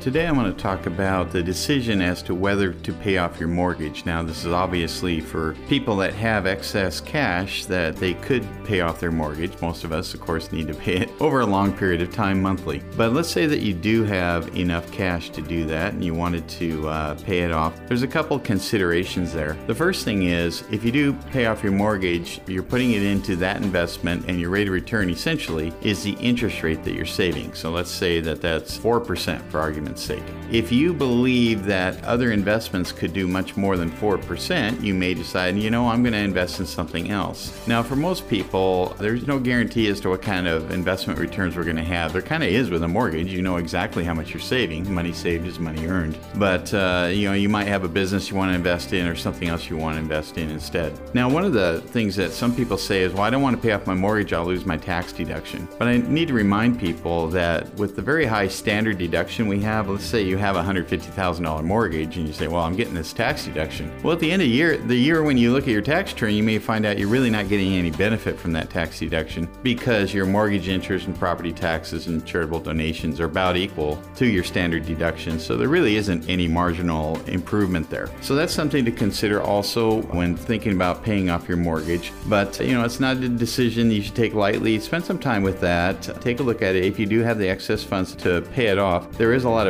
Today, I want to talk about the decision as to whether to pay off your mortgage. Now, this is obviously for people that have excess cash that they could pay off their mortgage. Most of us, of course, need to pay it over a long period of time monthly. But let's say that you do have enough cash to do that and you wanted to uh, pay it off. There's a couple considerations there. The first thing is if you do pay off your mortgage, you're putting it into that investment, and your rate of return essentially is the interest rate that you're saving. So let's say that that's 4% for argument sake. If you believe that other investments could do much more than 4%, you may decide, you know, I'm going to invest in something else. Now, for most people, there's no guarantee as to what kind of investment returns we're going to have. There kind of is with a mortgage. You know exactly how much you're saving. Money saved is money earned. But, uh, you know, you might have a business you want to invest in or something else you want to invest in instead. Now, one of the things that some people say is, well, I don't want to pay off my mortgage, I'll lose my tax deduction. But I need to remind people that with the very high standard deduction we have, have, let's say you have a $150,000 mortgage and you say, well, I'm getting this tax deduction. Well, at the end of the year, the year when you look at your tax return, you may find out you're really not getting any benefit from that tax deduction because your mortgage interest and property taxes and charitable donations are about equal to your standard deduction. So there really isn't any marginal improvement there. So that's something to consider also when thinking about paying off your mortgage. But, you know, it's not a decision you should take lightly. Spend some time with that. Take a look at it. If you do have the excess funds to pay it off, there is a lot of